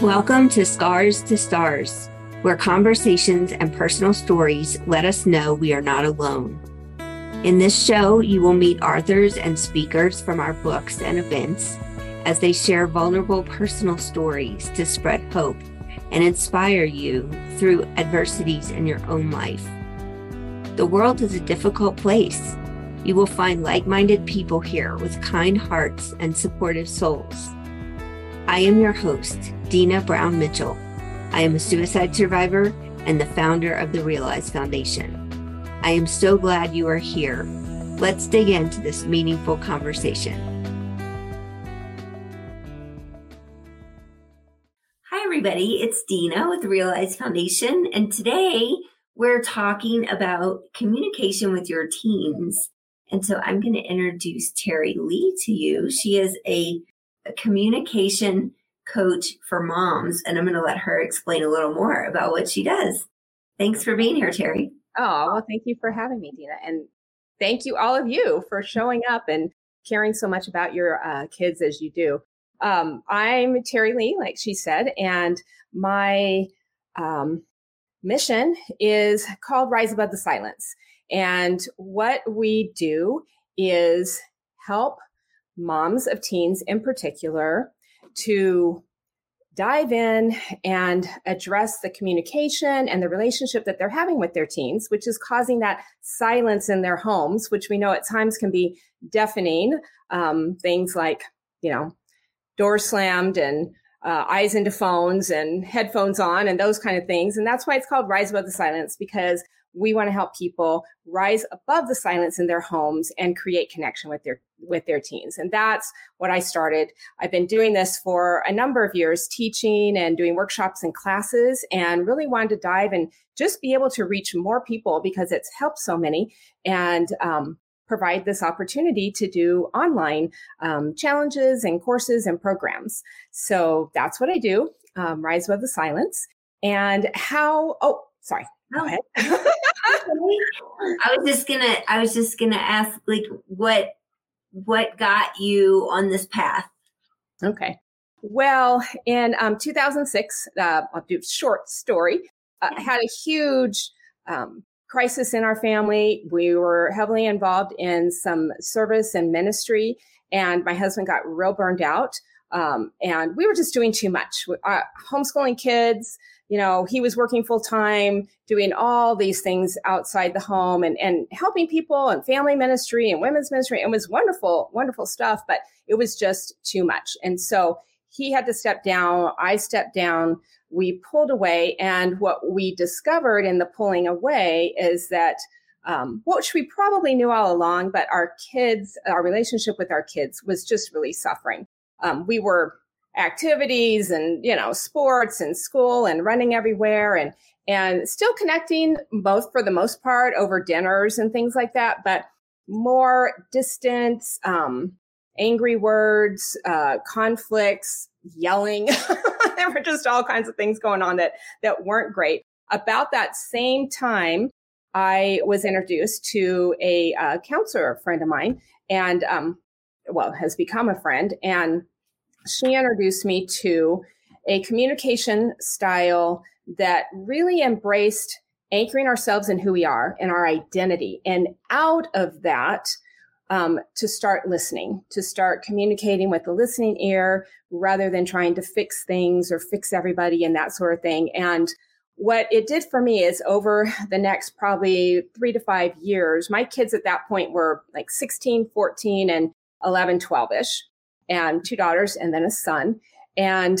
Welcome to Scars to Stars, where conversations and personal stories let us know we are not alone. In this show, you will meet authors and speakers from our books and events as they share vulnerable personal stories to spread hope and inspire you through adversities in your own life. The world is a difficult place. You will find like minded people here with kind hearts and supportive souls. I am your host, Deana Brown Mitchell. I am a suicide survivor and the founder of the Realize Foundation. I am so glad you are here. Let's dig into this meaningful conversation. Hi, everybody. It's Deana with Realize Foundation. And today we're talking about communication with your teens. And so I'm going to introduce Terri Lee to you. She is a, a communication coach for moms, and I'm going to let her explain a little more about what she does. Thanks for being here, Terri. Oh, well, thank you for having me, Deana. And thank you, all of you, for showing up and caring so much about your uh, kids as you do. Um, I'm Terri Lee, like she said, and my um, mission is called Rise Above the Silence. And what we do is help moms of teens in particular to dive in and address the communication and the relationship that they're having with their teens, which is causing that silence in their homes, which we know at times can be deafening. Um, things like, you know, doors slammed and uh, eyes into phones and headphones on and those kind of things. And that's why it's called Rise Above the Silence because we want to help people rise above the silence in their homes and create connection with their with their teens. And that's what i started. I've been doing this for a number of years teaching and doing workshops and classes and really wanted to dive and just be able to reach more people because it's helped so many and um, provide this opportunity to do online um, challenges and courses and programs. So that's what i do um, rise above the silence. And how oh sorry Go ahead. I was just gonna I was just gonna ask like what what got you on this path? Okay. Well, in um, 2006, uh, I'll do a short story. Uh, had a huge um, crisis in our family. We were heavily involved in some service and ministry, and my husband got real burned out. Um, and we were just doing too much. Uh, homeschooling kids, you know, he was working full time, doing all these things outside the home and, and helping people and family ministry and women's ministry. It was wonderful, wonderful stuff, but it was just too much. And so he had to step down. I stepped down. We pulled away. And what we discovered in the pulling away is that um, which we probably knew all along, but our kids, our relationship with our kids was just really suffering. Um, we were activities and you know sports and school and running everywhere and and still connecting both for the most part over dinners and things like that but more distance um, angry words uh, conflicts yelling. There were just all kinds of things going on that that weren't great. About that same time i was introduced to a uh, counselor friend of mine and um, well has become a friend and she introduced me to a communication style that really embraced anchoring ourselves in who we are and our identity. And out of that, um, to start listening, to start communicating with the listening ear rather than trying to fix things or fix everybody and that sort of thing. And what it did for me is over the next probably three to five years, my kids at that point were like 16, 14, and 11, 12 ish and two daughters and then a son. And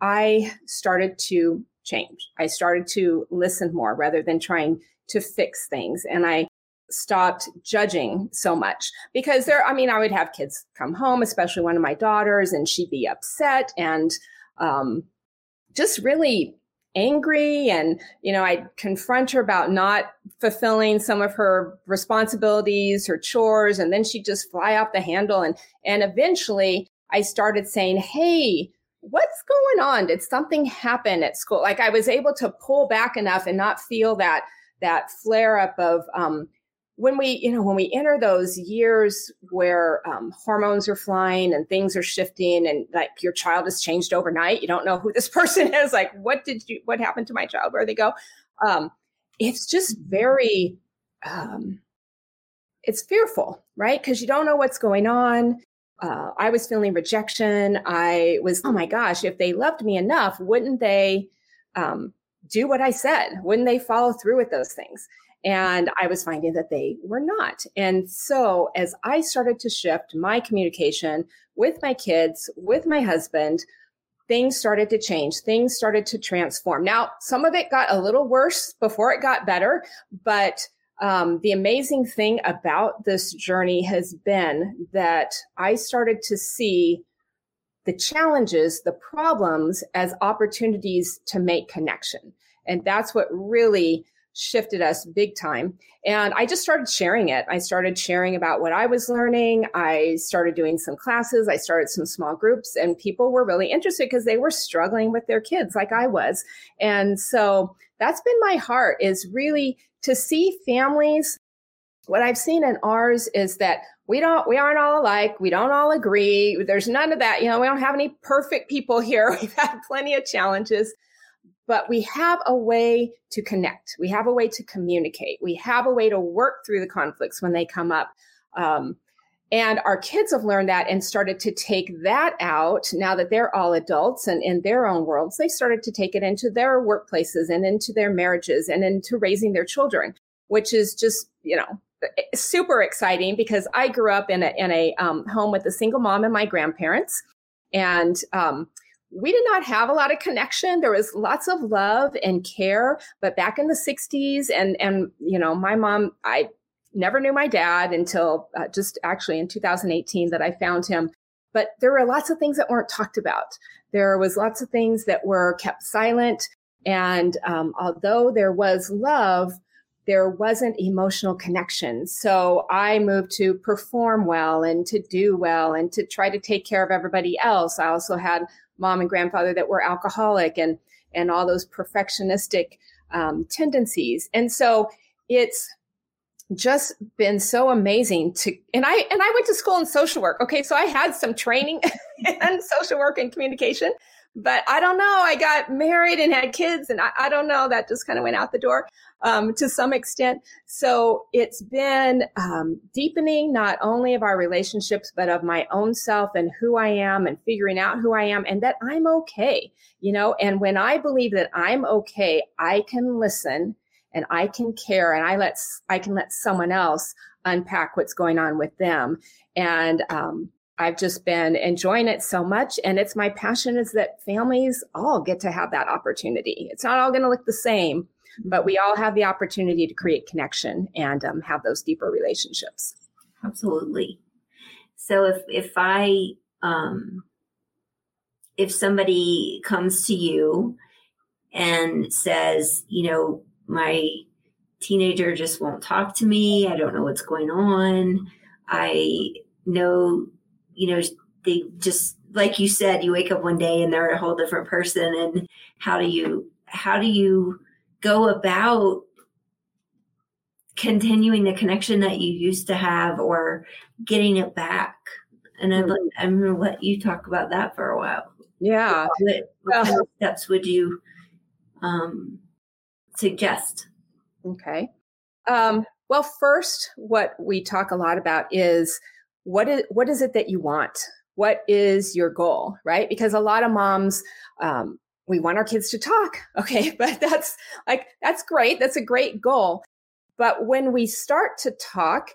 I started to change. I started to listen more rather than trying to fix things. And I stopped judging so much because there, I mean, I would have kids come home, especially one of my daughters, and she'd be upset and um, just really angry and you know i'd confront her about not fulfilling some of her responsibilities her chores and then she'd just fly off the handle. And and eventually i started saying hey what's going on? Did something happen at school? Like i was able to pull back enough and not feel that that flare up of um, when we, you know, when we enter those years where um, hormones are flying and things are shifting, and like your child has changed overnight, you don't know who this person is. Like, what did you? What happened to my child? Where they go? Um, it's just very, um, it's fearful, right? Because you don't know what's going on. Uh, I was feeling rejection. I was, oh my gosh, if they loved me enough, wouldn't they um, do what I said? Wouldn't they follow through with those things? And I was finding that they were not. And so as I started to shift my communication with my kids, with my husband, things started to change. Things started to transform. Now, some of it got a little worse before it got better, but um, the amazing thing about this journey has been that I started to see the challenges, the problems as opportunities to make connection. And that's what really shifted us big time. And I just started sharing it. I started sharing about what I was learning. I started doing some classes. I started some small groups, and people were really interested because they were struggling with their kids like I was. And so that's been my heart is really to see families. What I've seen in ours is that we don't, we aren't all alike. We don't all agree. There's none of that. You know, we don't have any perfect people here. We've had plenty of challenges but we have a way to connect. We have a way to communicate. We have a way to work through the conflicts when they come up. Um, and our kids have learned that and started to take that out now that they're all adults and in their own worlds. They started to take it into their workplaces and into their marriages and into raising their children, which is just, you know, super exciting because I grew up in a, in a um, home with a single mom and my grandparents. And um, we did not have a lot of connection. There was lots of love and care, but back in the 60s and and you know, my mom I never knew my dad until uh, just actually in 2018 that I found him. But there were lots of things that weren't talked about. There was lots of things that were kept silent. And um, although there was love, there wasn't emotional connection. So I moved to perform well and to do well and to try to take care of everybody else. I also had mom and grandfather that were alcoholic and and all those perfectionistic um, tendencies. And so it's just been so amazing to and I and I went to school in social work. Okay, so I had some training in social work and communication, but I don't know. I got married and had kids, and I, I don't know. That just kind of went out the door um, to some extent. So it's been um, deepening not only of our relationships, but of my own self and who I am and figuring out who I am and that I'm okay, you know. And when I believe that I'm okay, I can listen and I can care and I let I can let someone else unpack what's going on with them. And um, I've just been enjoying it so much. And it's my passion is that families all get to have that opportunity. It's not all going to look the same, but we all have the opportunity to create connection and um, have those deeper relationships. Absolutely. So if if I um, if somebody comes to you and says, you know, my teenager just won't talk to me, I don't know what's going on. I know, you know, they just like you said, you wake up one day and they're a whole different person. And how do you how do you go about continuing the connection that you used to have or getting it back. And I'm, mm-hmm. I'm to let you talk about that for a while. Yeah. What, what well, steps would you um, suggest? Okay. Um, well, first, what we talk a lot about is what is what is it that you want? What is your goal, right? Because a lot of moms um, we want our kids to talk. Okay. But that's like, that's great. That's a great goal. But when we start to talk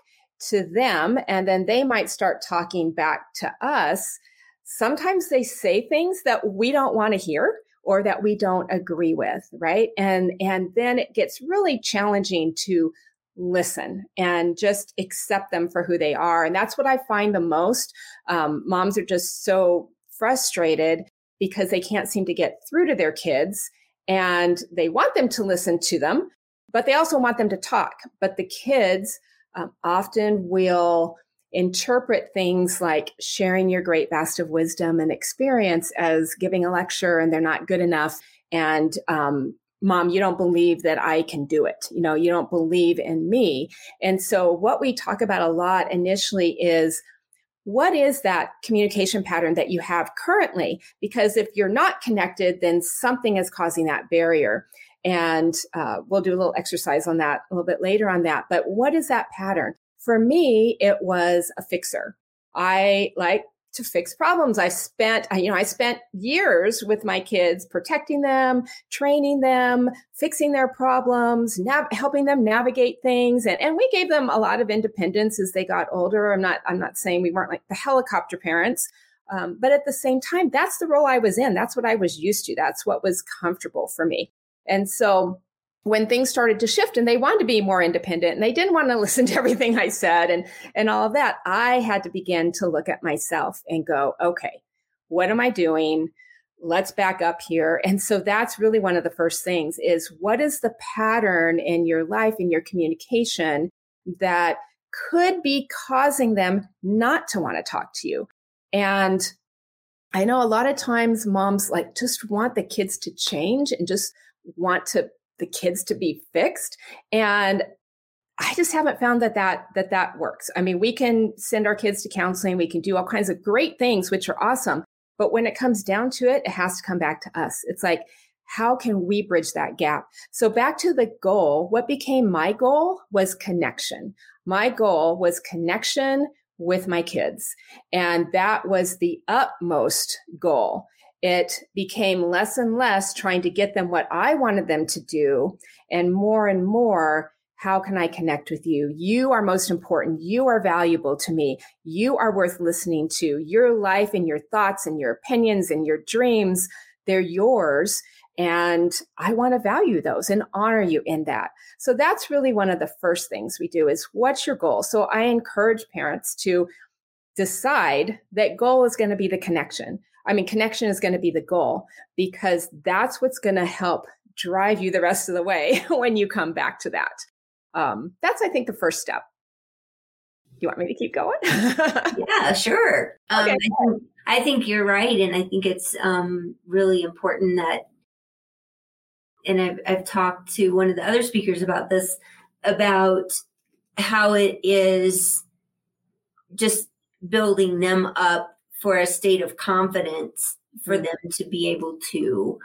to them and then they might start talking back to us, sometimes they say things that we don't want to hear or that we don't agree with. Right. And, and then it gets really challenging to listen and just accept them for who they are. And that's what I find the most. Um, moms are just so frustrated because they can't seem to get through to their kids and they want them to listen to them, but they also want them to talk. But the kids um, often will interpret things like sharing your great vast of wisdom and experience as giving a lecture and they're not good enough and um, mom, you don't believe that I can do it. You know, you don't believe in me. And so what we talk about a lot initially is what is that communication pattern that you have currently? Because if you're not connected, then something is causing that barrier. And uh, we'll do a little exercise on that a little bit later on that. But what is that pattern? For me, it was a fixer. I like to fix problems. I spent, you know, I spent years with my kids protecting them, training them, fixing their problems, nav- helping them navigate things. And, and we gave them a lot of independence as they got older. I'm not, I'm not saying we weren't like the helicopter parents. Um, but at the same time, that's the role I was in. That's what I was used to. That's what was comfortable for me. And so when things started to shift and they wanted to be more independent and they didn't want to listen to everything I said and and all of that, I had to begin to look at myself and go, okay, what am I doing? Let's back up here. And so that's really one of the first things is what is the pattern in your life in your communication that could be causing them not to want to talk to you? And I know a lot of times moms like just want the kids to change and just want to the kids to be fixed and I just haven't found that that that that works. I mean, we can send our kids to counseling, we can do all kinds of great things which are awesome, but when it comes down to it, it has to come back to us. It's like how can we bridge that gap? So back to the goal, what became my goal was connection. My goal was connection with my kids. And that was the utmost goal it became less and less trying to get them what I wanted them to do and more and more how can I connect with you? You are most important. You are valuable to me. You are worth listening to. Your life and your thoughts and your opinions and your dreams, they're yours. And I want to value those and honor you in that. So that's really one of the first things we do is what's your goal? So I encourage parents to decide that goal is going to be the connection. I mean, connection is going to be the goal because that's what's going to help drive you the rest of the way when you come back to that. Um, that's, I think, the first step. You want me to keep going? yeah, sure. Um, okay. I, think, I, think, you're right. And I think it's um, really important that, and I've, I've talked to one of the other speakers about this, about how it is just building them up for a state of confidence for mm-hmm. them to be able to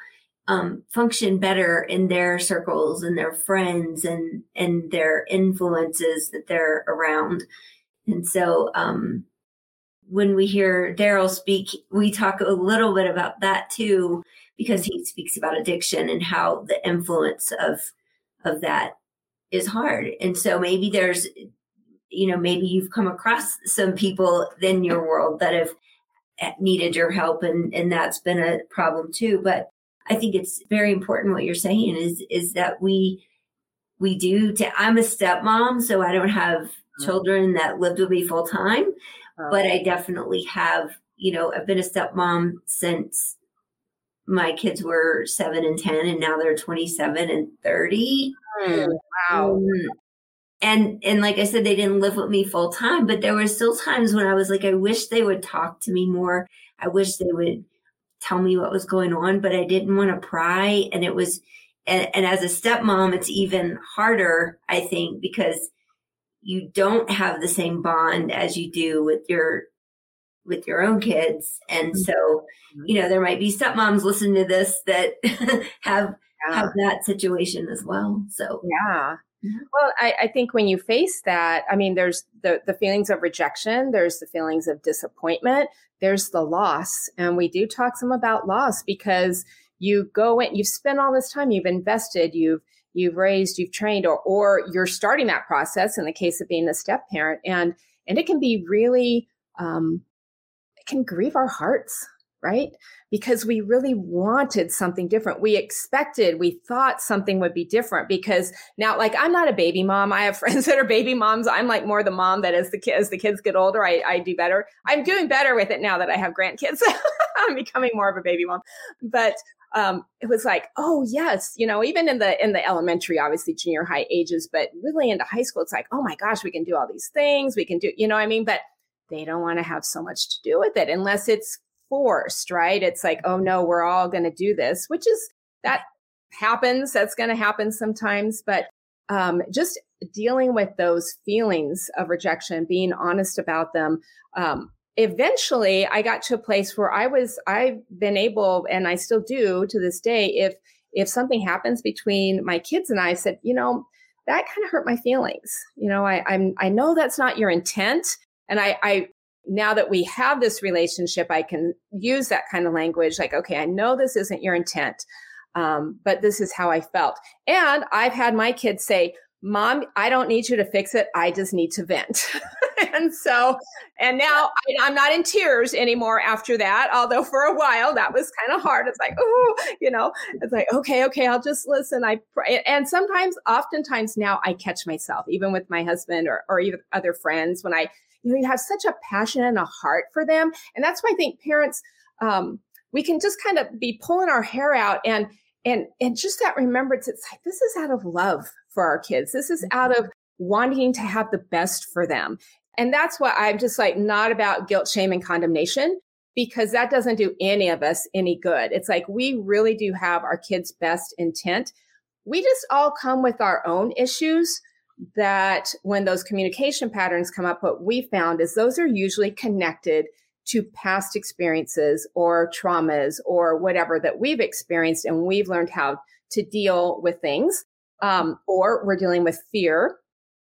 um, function better in their circles and their friends and and their influences that they're around. And so um, when we hear Daryl speak, we talk a little bit about that too, because he speaks about addiction and how the influence of of that is hard. And so maybe there's, you know, maybe you've come across some people in your world that have needed your help and and that's been a problem too but i think it's very important what you're saying is is that we we do to i'm a stepmom so i don't have mm-hmm. children that lived with me full time oh. but i definitely have you know i've been a stepmom since my kids were 7 and 10 and now they're 27 and 30 mm, wow um, and and like i said they didn't live with me full time but there were still times when i was like i wish they would talk to me more i wish they would tell me what was going on but i didn't want to pry and it was and, and as a stepmom it's even harder i think because you don't have the same bond as you do with your with your own kids and mm-hmm. so you know there might be stepmoms listening to this that have yeah. have that situation as well so yeah well, I, I, think when you face that, I mean, there's the, the feelings of rejection, there's the feelings of disappointment, there's the loss. And we do talk some about loss because you go in, you've spent all this time, you've invested, you've you've raised, you've trained, or or you're starting that process in the case of being a step parent. And and it can be really um, it can grieve our hearts right? Because we really wanted something different. We expected, we thought something would be different because now, like, I'm not a baby mom. I have friends that are baby moms. I'm like more the mom that as the kids, the kids get older, I, I do better. I'm doing better with it now that I have grandkids. I'm becoming more of a baby mom. But um, it was like, oh yes, you know, even in the in the elementary, obviously junior high ages, but really into high school, it's like, oh my gosh, we can do all these things. We can do, you know, I mean, but they don't want to have so much to do with it unless it's forced, right? It's like, oh no, we're all going to do this, which is that happens. That's going to happen sometimes, but um, just dealing with those feelings of rejection, being honest about them. Um, eventually, I got to a place where I was, I've been able, and I still do to this day, if if something happens between my kids and I, I said, you know, that kind of hurt my feelings. You know, I, I'm I know that's not your intent, and I, I now that we have this relationship, I can use that kind of language like, okay, I know this isn't your intent, um, but this is how I felt. And I've had my kids say, Mom, I don't need you to fix it. I just need to vent. and so, and now I, am not in tears anymore after that. Although for a while that was kind of hard. It's like, oh, you know, it's like, okay, okay, I'll just listen. I pray. And sometimes, oftentimes now I catch myself, even with my husband or, or even other friends when I, you know, you have such a passion and a heart for them. And that's why I think parents, um, we can just kind of be pulling our hair out and, and, and just that remembrance. It's like, this is out of love for our kids. This is out of wanting to have the best for them. And that's why I'm just like not about guilt, shame, and condemnation because that doesn't do any of us any good. It's like we really do have our kids' best intent. We just all come with our own issues that when those communication patterns come up, what we found is those are usually connected to past experiences or traumas or whatever that we've experienced and we've learned how to deal with things. Um, or we're dealing with fear.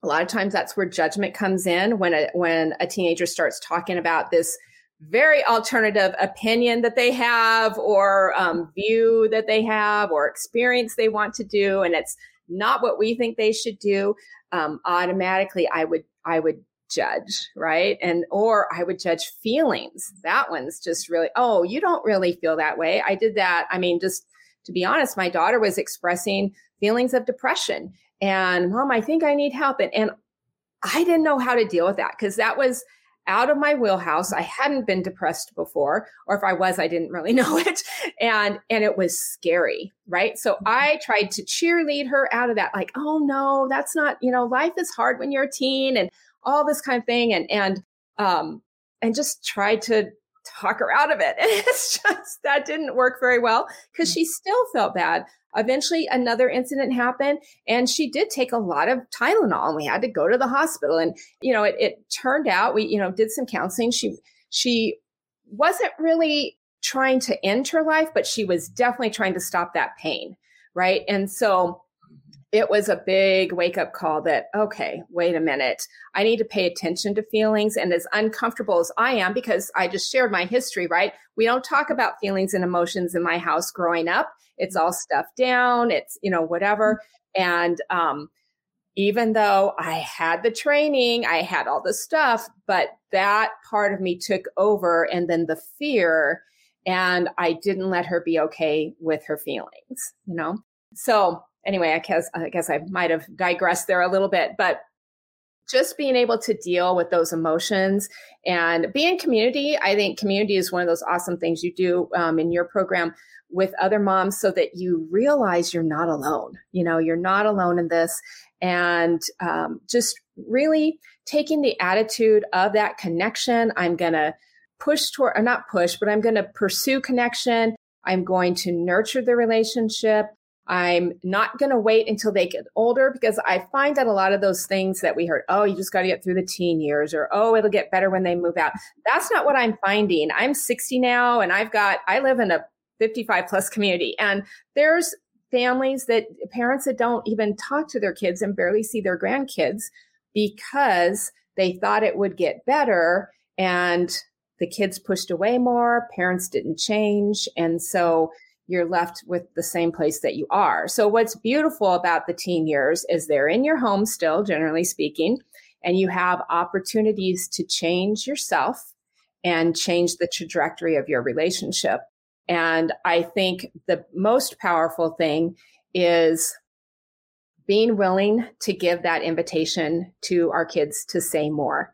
A lot of times that's where judgment comes in when a, when a teenager starts talking about this very alternative opinion that they have or um, view that they have or experience they want to do. And it's not what we think they should do um, automatically I would I would judge, right? And or I would judge feelings. That one's just really, oh, you don't really feel that way. I did that. I mean, just to be honest, my daughter was expressing feelings of depression and mom, I think I need help. And, and I didn't know how to deal with that because that was out of my wheelhouse. I hadn't been depressed before, or if I was, I didn't really know it. And, and it was scary, right? So mm-hmm. I tried to cheerlead her out of that, like, oh no, that's not, you know, life is hard when you're a teen and all this kind of thing. And, and, um, and just tried to talk her out of it. And it's just, that didn't work very well because she still felt bad. Eventually, another incident happened, and she did take a lot of Tylenol, and we had to go to the hospital. And you know, it, it turned out we you know did some counseling. She she wasn't really trying to end her life, but she was definitely trying to stop that pain, right? And so it was a big wake up call that, okay, wait a minute. I need to pay attention to feelings. And as uncomfortable as I am, because I just shared my history, right? We don't talk about feelings and emotions in my house growing up. It's all stuffed down. It's, you know, whatever. And, um, even though I had the training, I had all the stuff, but that part of me took over and then the fear and I didn't let her be okay with her feelings, you know? So anyway, I guess I guess I might have digressed there a little bit, but just being able to deal with those emotions and be in community. I think community is one of those awesome things you do um, in your program with other moms so that you realize you're not alone. You know, you're not alone in this. And um, just really taking the attitude of that connection. I'm going to push toward, or not push, but I'm going to pursue connection. I'm going to nurture the relationship. I'm not going to wait until they get older because I find that a lot of those things that we heard, oh, you just got to get through the teen years or, oh, it'll get better when they move out. That's not what I'm finding. I'm 60 now and I've got, I live in a 55 plus community and there's families that parents that don't even talk to their kids and barely see their grandkids because they thought it would get better and the kids pushed away more, parents didn't change. And so you're left with the same place that you are. So, what's beautiful about the teen years is they're in your home still, generally speaking, and you have opportunities to change yourself and change the trajectory of your relationship. And I think the most powerful thing is being willing to give that invitation to our kids to say more,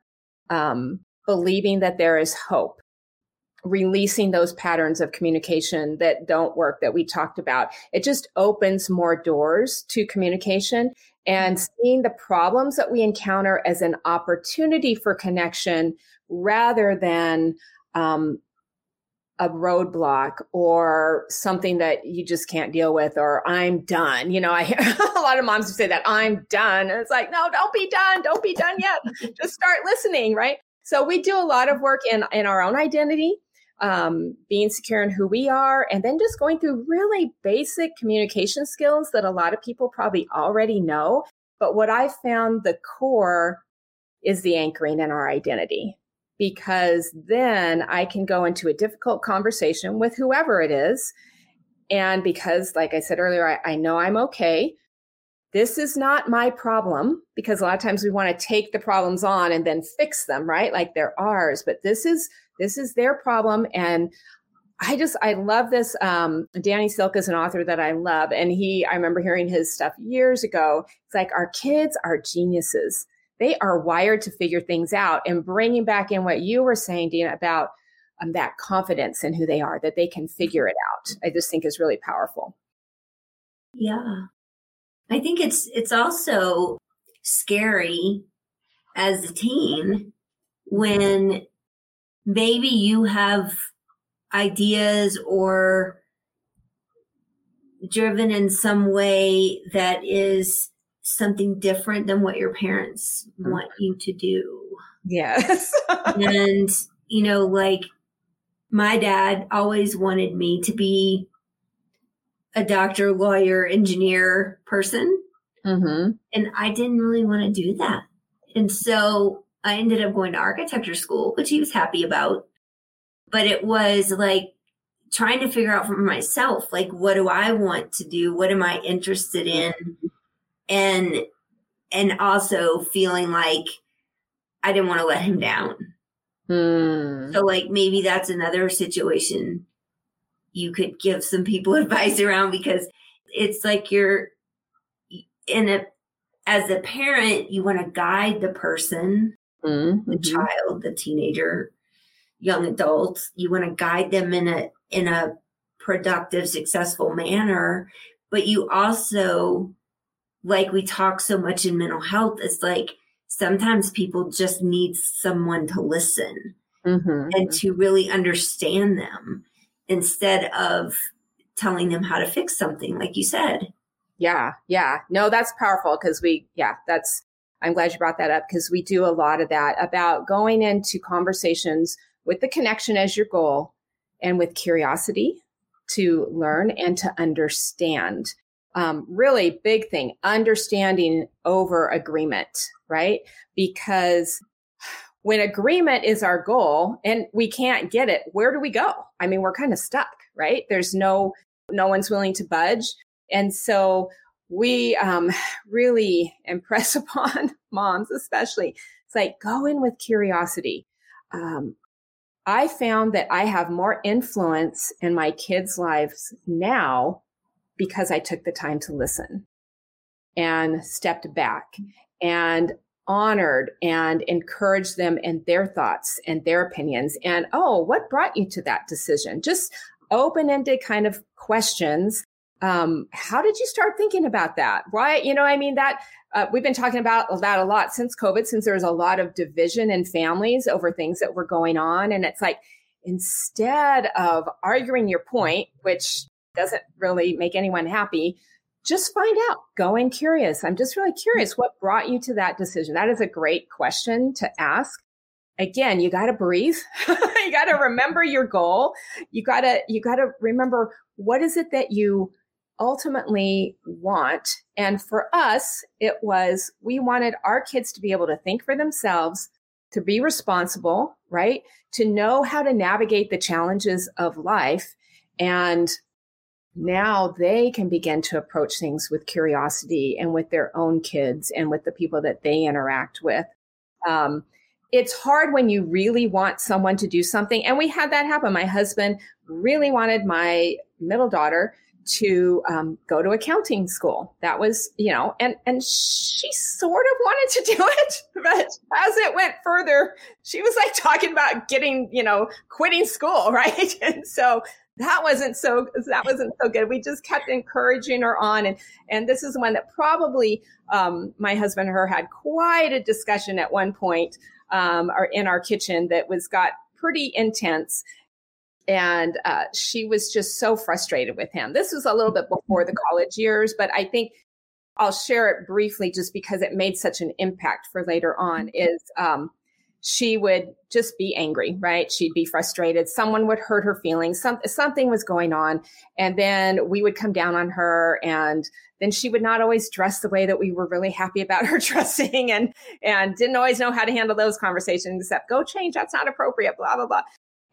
um, believing that there is hope releasing those patterns of communication that don't work that we talked about. It just opens more doors to communication and seeing the problems that we encounter as an opportunity for connection rather than um, a roadblock or something that you just can't deal with or i'm done. You know i hear a lot of moms who say that i'm done. And it's like no don't be done. Don't be done yet. Just start listening right? So we do a lot of work in in our own identity um, being secure in who we are and then just going through really basic communication skills that a lot of people probably already know but what i found the core is the anchoring in our identity because then I can go into a difficult conversation with whoever it is. And because, like I said earlier, I, I know I'm okay. This is not my problem because a lot of times we want to take the problems on and then fix them, right? Like they're ours, but this is this is their problem. And I just I love this. Um, Danny Silk is an author that I love, and he I remember hearing his stuff years ago. It's like our kids are geniuses they are wired to figure things out and bringing back in what you were saying, Deana, about um, that confidence in who they are, that they can figure it out. I just think is really powerful. Yeah. I think it's, it's also scary as a teen when maybe you have ideas or driven in some way that is something different than what your parents want you to do. Yes. and, you know, like my dad always wanted me to be a doctor, lawyer, engineer person. Mm-hmm. And I didn't really want to do that. And so I ended up going to architecture school, which he was happy about. But it was like trying to figure out for myself, like, what do I want to do? What am I interested in? and and also feeling like I didn't want to let him down. Hmm. So like maybe that's another situation you could give some people advice around because it's like you're in a as a parent you want to guide the person mm-hmm. the child the teenager young adult. You want to guide them in a in a productive successful manner but you also like we talk so much in mental health, it's like sometimes people just need someone to listen mm-hmm. and to really understand them instead of telling them how to fix something, like you said. Yeah, yeah. No, that's powerful because we, yeah, that's, I'm glad you brought that up because we do a lot of that about going into conversations with the connection as your goal and with curiosity to learn and to understand. Um, really big thing understanding over agreement right? Because when agreement is our goal and we can't get it where do we go? I mean we're kind of stuck right? There's no no one's willing to budge. And so we um, really impress upon moms especially it's like go in with curiosity um, i found that i have more influence in my kids lives now because I took the time to listen and stepped back and honored and encouraged them in their thoughts and their opinions. And oh, what brought you to that decision? Just open ended kind of questions. Um, how did you start thinking about that? Why, you know, I mean, that uh, we've been talking about that a lot since COVID, since there was a lot of division in families over things that were going on. And it's like, instead of arguing your point, which doesn't really make anyone happy, just find out. Go in curious. I'm just really curious what brought you to that decision. That is a great question to ask. Again, you got to breathe. you got to remember your goal. You got to you got to remember what is it that you ultimately want. And for us, it was we wanted our kids to be able to think for themselves, to be responsible, right? To know how to navigate the challenges of life and now they can begin to approach things with curiosity and with their own kids and with the people that they interact with. Um, it's hard when you really want someone to do something. And we had that happen. My husband really wanted my middle daughter to um, go to accounting school. That was, you know, and and she sort of wanted to do it, but as it went further, she was like talking about getting, you know, quitting school, right? And so that wasn't so that wasn't so good we just kept encouraging her on and and this is one that probably um, my husband and her had quite a discussion at one point um, or in our kitchen that was got pretty intense and uh, she was just so frustrated with him. This was a little bit before the college years, but I think I'll share it briefly just because it made such an impact for later on. Is um, she would just be angry, right? She'd be frustrated. Someone would hurt her feelings. Some, something was going on. And then we would come down on her and then she would not always dress the way that we were really happy about her dressing and, and didn't always know how to handle those conversations except go change. That's not appropriate, blah, blah, blah.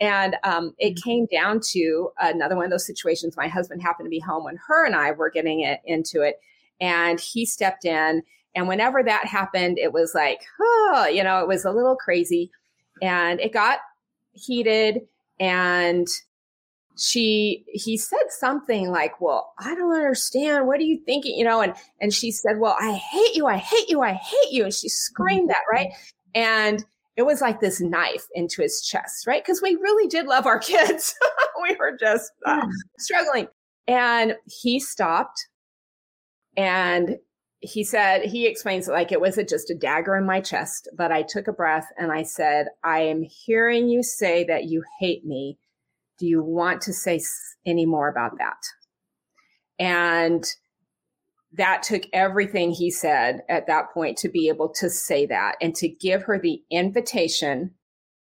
And um, it mm-hmm. came down to another one of those situations. My husband happened to be home when her and I were getting it into it. And he stepped in and whenever that happened, it was like, oh, you know, it was a little crazy. And it got heated and she he said something like well i don't understand. What are you thinking? you know and and she said well i hate you. I hate you. I hate you. And she screamed that right? And it was like this knife into his chest right? Because we really did love our kids. We were just uh, struggling. And he stopped. And he said he explains it like it was just a dagger in my chest but i took a breath and i said i am hearing you say that you hate me. Do you want to say any more about that? And that took everything he said at that point to be able to say that and to give her the invitation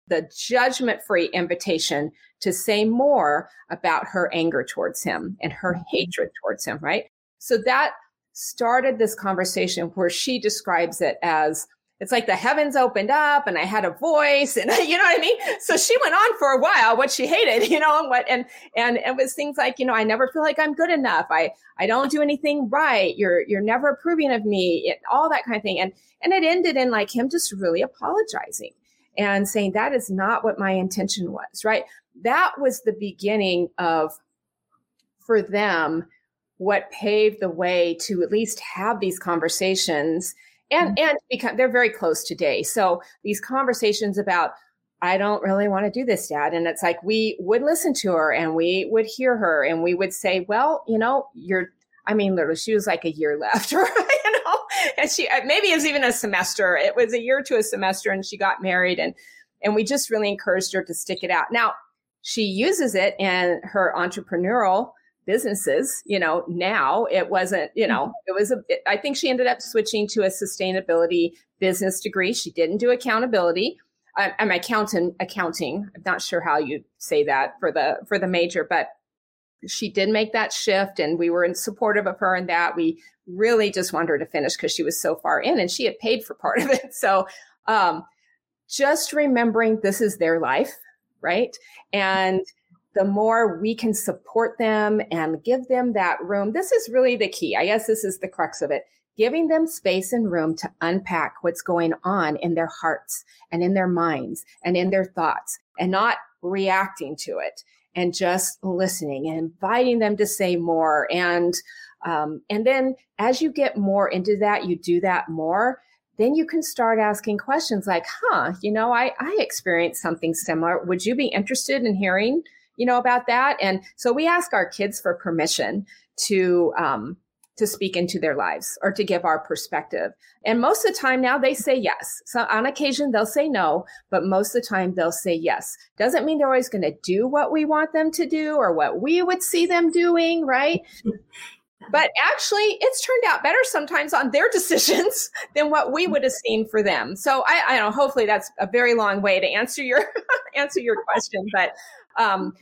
the judgment free invitation to say more about her anger towards him and her mm-hmm. hatred towards him right so that started this conversation where she describes it as it's like the heavens opened up and I had a voice and you know what I mean? So she went on for a while what she hated, you know, and what and and it was things like, you know, I never feel like I'm good enough. I I don't do anything right. You're you're never approving of me, it, all that kind of thing. And and it ended in like him just really apologizing and saying that is not what my intention was, right? That was the beginning of for them what paved the way to at least have these conversations and mm-hmm. and because they're very close today. So these conversations about i don't really want to do this dad and it's like we would listen to her and we would hear her and we would say well you know you're i mean literally she was like a year left right you know? And she uh, maybe it was even a semester. It was a year to a semester and she got married and and we just really encouraged her to stick it out. Now she uses it in her entrepreneurial businesses you know now it wasn't you know mm-hmm. it was a i think she ended up switching to a sustainability business degree. She didn't do accountability. I, i'm accountant accounting. I'm not sure how you say that for the for the major but she did make that shift and we were in supportive of her in that. We really just wanted her to finish because she was so far in and she had paid for part of it. So um just remembering this is their life right? And the more we can support them and give them that room. This is really the key. I guess this is the crux of it. Giving them space and room to unpack what's going on in their hearts and in their minds and in their thoughts and not reacting to it and just listening and inviting them to say more. And, um, and then as you get more into that, you do that more then you can start asking questions like, huh, you know, I, I experienced something similar. Would you be interested in hearing you know, about that. And so we ask our kids for permission to, um, to speak into their lives or to give our perspective. And most of the time now they say yes. So on occasion they'll say no, but most of the time they'll say yes. Doesn't mean they're always going to do what we want them to do or what we would see them doing, right? but actually it's turned out better sometimes on their decisions than what we would have seen for them. So I, I don't know, hopefully that's a very long way to answer your answer your question, but um,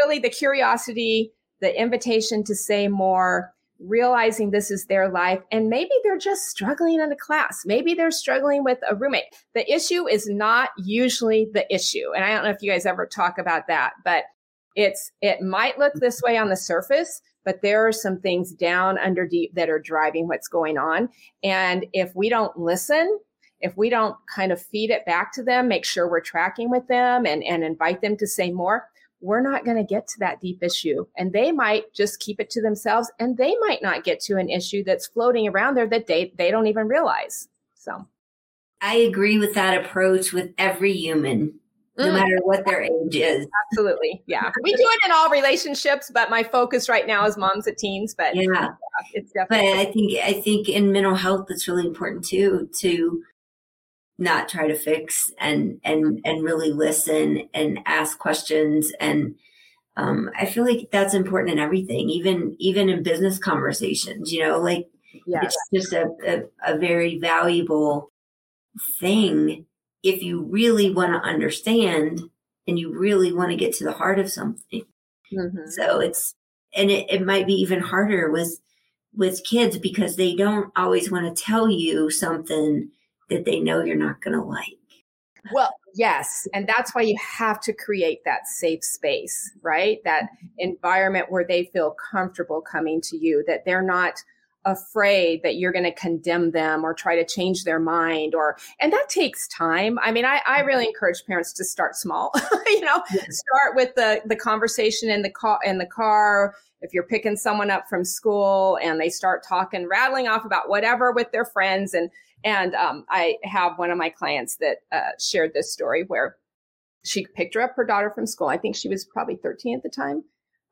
really, the curiosity, the invitation to say more, realizing this is their life, and maybe they're just struggling in a class. Maybe they're struggling with a roommate. The issue is not usually the issue. And I don't know if you guys ever talk about that, but it's it might look this way on the surface but there are some things down under deep that are driving what's going on and if we don't listen if we don't kind of feed it back to them make sure we're tracking with them and, and invite them to say more we're not going to get to that deep issue. And they might just keep it to themselves and they might not get to an issue that's floating around there that they, they don't even realize. So I agree with that approach with every human, no mm. matter what their age is. Absolutely. Yeah. we do it in all relationships, but my focus right now is moms of teens. But yeah, yeah it's definitely. But I think, I think in mental health, it's really important too, to not try to fix and and and really listen and ask questions and um, I feel like that's important in everything, even even in business conversations. You know, like yes. it's just a, a, a very valuable thing if you really want to understand and you really want to get to the heart of something. Mm-hmm. So it's and it, it might be even harder with with kids because they don't always want to tell you something that they know you're not going to like. Well, yes. And that's why you have to create that safe space, right? That mm-hmm. environment where they feel comfortable coming to you, that they're not afraid that you're going to condemn them or try to change their mind or and that takes time i mean i, I really mm-hmm. encourage parents to start small you know yes. start with the the conversation in the car in the car if you're picking someone up from school and they start talking rattling off about whatever with their friends and and um, I have one of my clients that uh, shared this story where she picked her up her daughter from school. I think she was probably 13 at the time,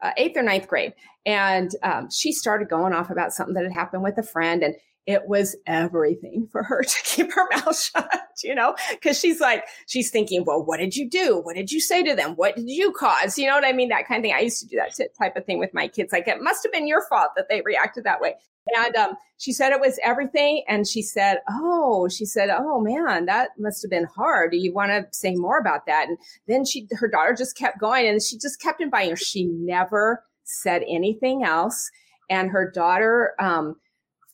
uh, eighth or ninth grade. And um, she started going off about something that had happened with a friend. And it was everything for her to keep her mouth shut, you know, because she's like, she's thinking, well, what did you do? What did you say to them? What did you cause? You know what I mean? That kind of thing. I used to do that type of thing with my kids. Like, it must have been your fault that they reacted that way. And um, she said it was everything. And she said, Oh, she said, Oh man, that must have been hard. Do you want to say more about that? And then she, her daughter just kept going and she just kept inviting her. She never said anything else. And her daughter um,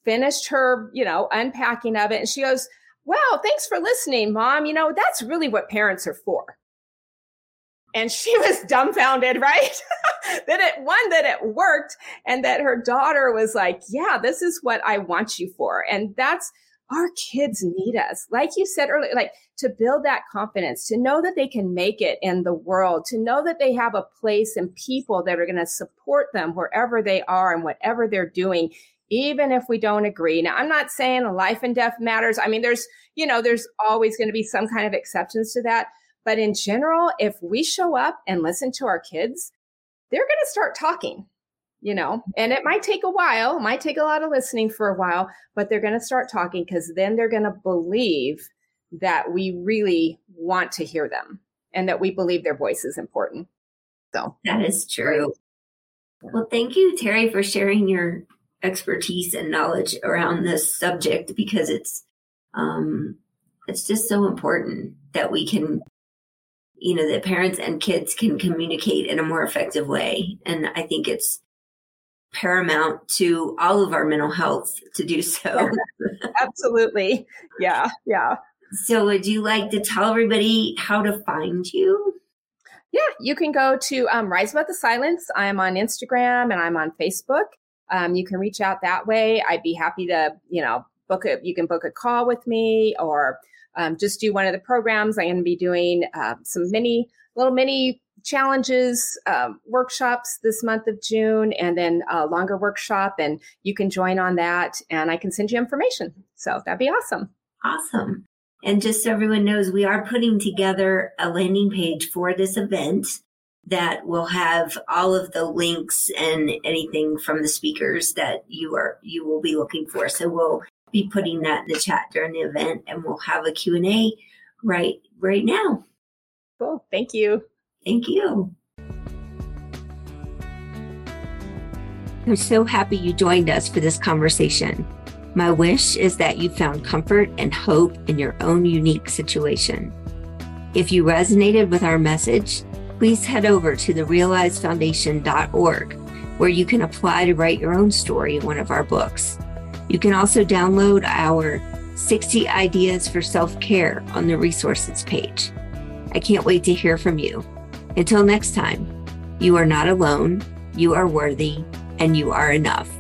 finished her, you know, unpacking of it. And she goes, Wow, thanks for listening, mom. You know, that's really what parents are for and she was dumbfounded, right? that it one that it worked and that her daughter was like, "Yeah, this is what I want you for." And that's our kids need us. Like you said earlier, like to build that confidence, to know that they can make it in the world, to know that they have a place and people that are going to support them wherever they are and whatever they're doing even if we don't agree. Now, I'm not saying life and death matters. I mean, there's, you know, there's always going to be some kind of exceptions to that. But in general, if we show up and listen to our kids, they're going to start talking, you know, and it might take a while, it might take a lot of listening for a while, but they're going to start talking because then they're going to believe that we really want to hear them and that we believe their voice is important. So that is true. Well, thank you, Terri, for sharing your expertise and knowledge around this subject because it's um, it's just so important that we can you know, that parents and kids can communicate in a more effective way. And I think it's paramount to all of our mental health to do so. Absolutely. Yeah. Yeah. So, would you like to tell everybody how to find you? Yeah, you can go to um, Rise Above the Silence. I'm on Instagram and I'm on Facebook. Um, you can reach out that way. I'd be happy to, you know, book it. You can book a call with me or um, just do one of the programs. I'm going to be doing uh, some mini, little mini challenges, um, workshops this month of June, and then a longer workshop. And you can join on that, and I can send you information. So that'd be awesome. Awesome. And just so everyone knows, we are putting together a landing page for this event that will have all of the links and anything from the speakers that you are you will be looking for. So we'll be putting that in the chat during the event and we'll have a Q&A right right now. Cool. Thank you. Thank you. I'm so happy you joined us for this conversation. My wish is that you found comfort and hope in your own unique situation. If you resonated with our message, please head over to therealizefoundation.org where you can apply to write your own story in one of our books. You can also download our 60 Ideas for Self Care on the resources page. I can't wait to hear from you. Until next time, you are not alone, you are worthy, and you are enough.